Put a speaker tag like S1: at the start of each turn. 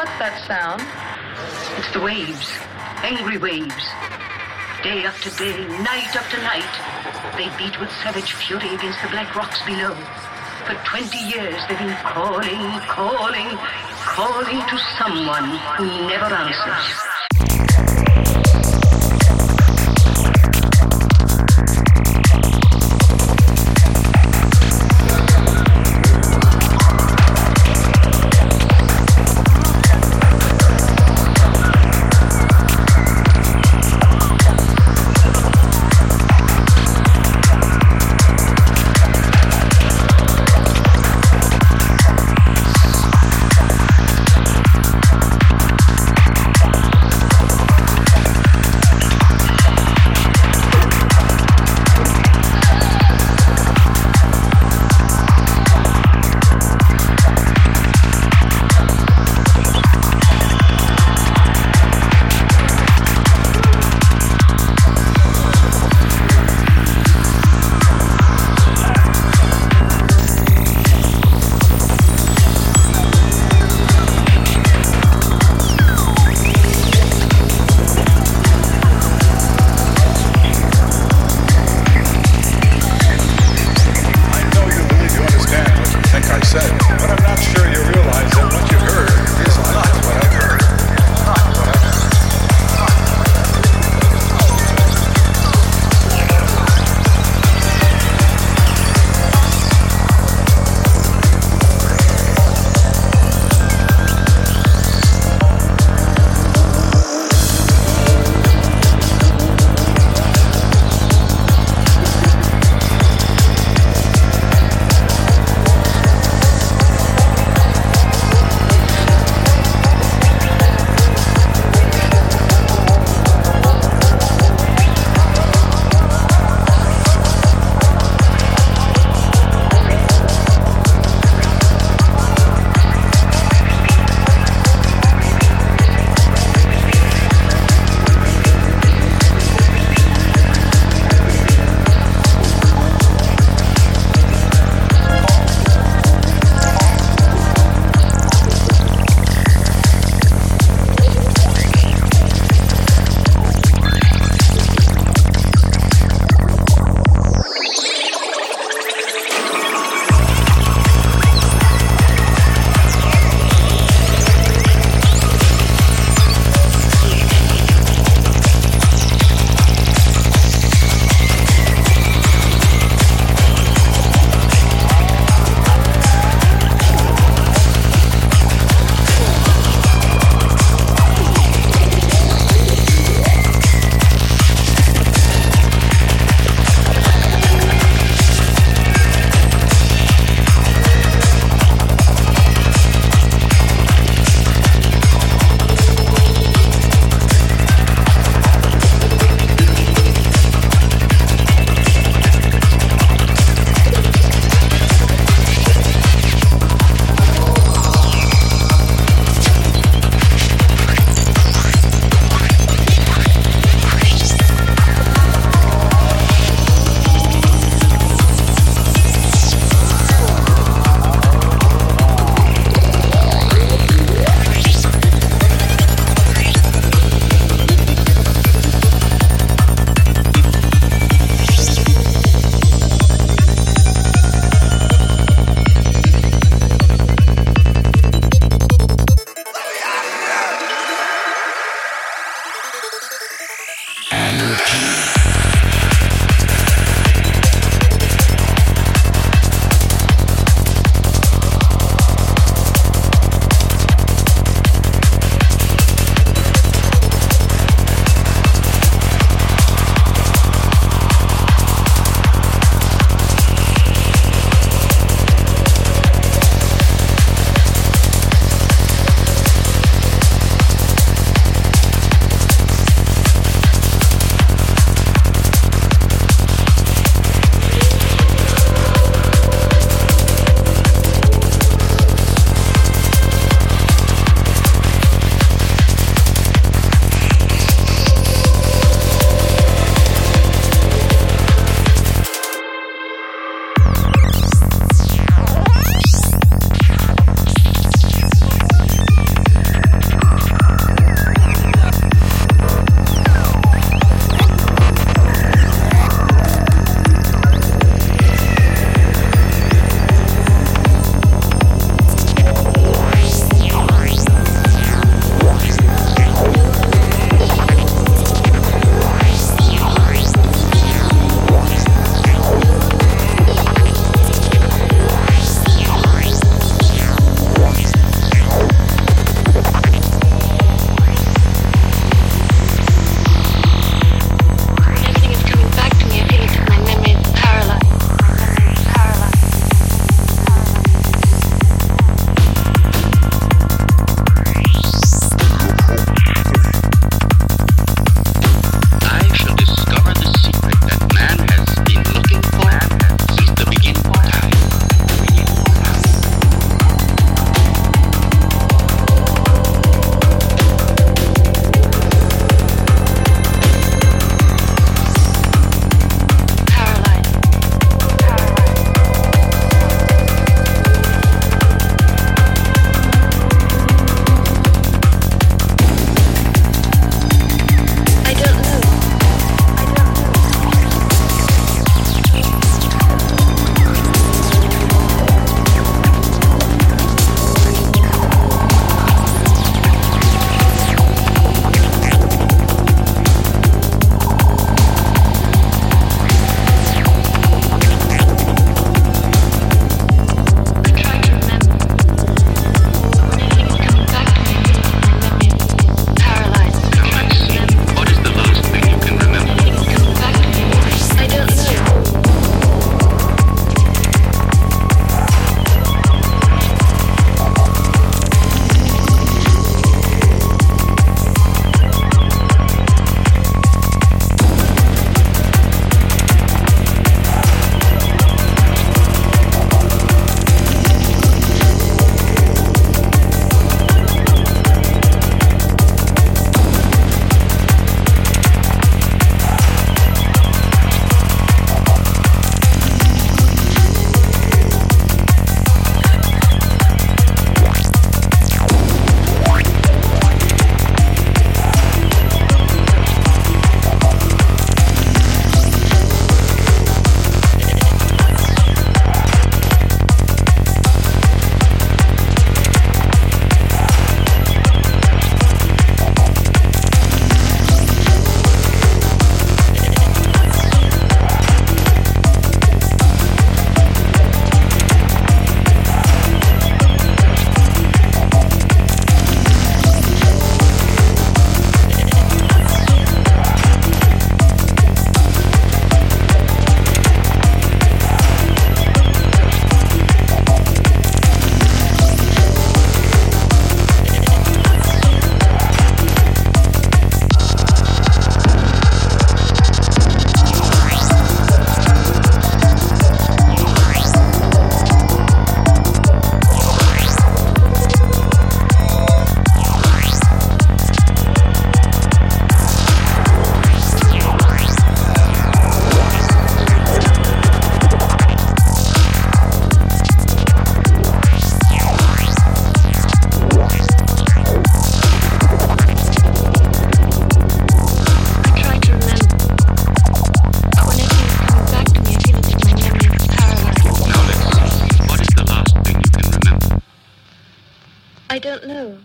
S1: What's that sound?
S2: It's the waves. Angry waves. Day after day, night after night, they beat with savage fury against the black rocks below. For 20 years they've been calling, calling, calling to someone who never answers.
S1: I don't know.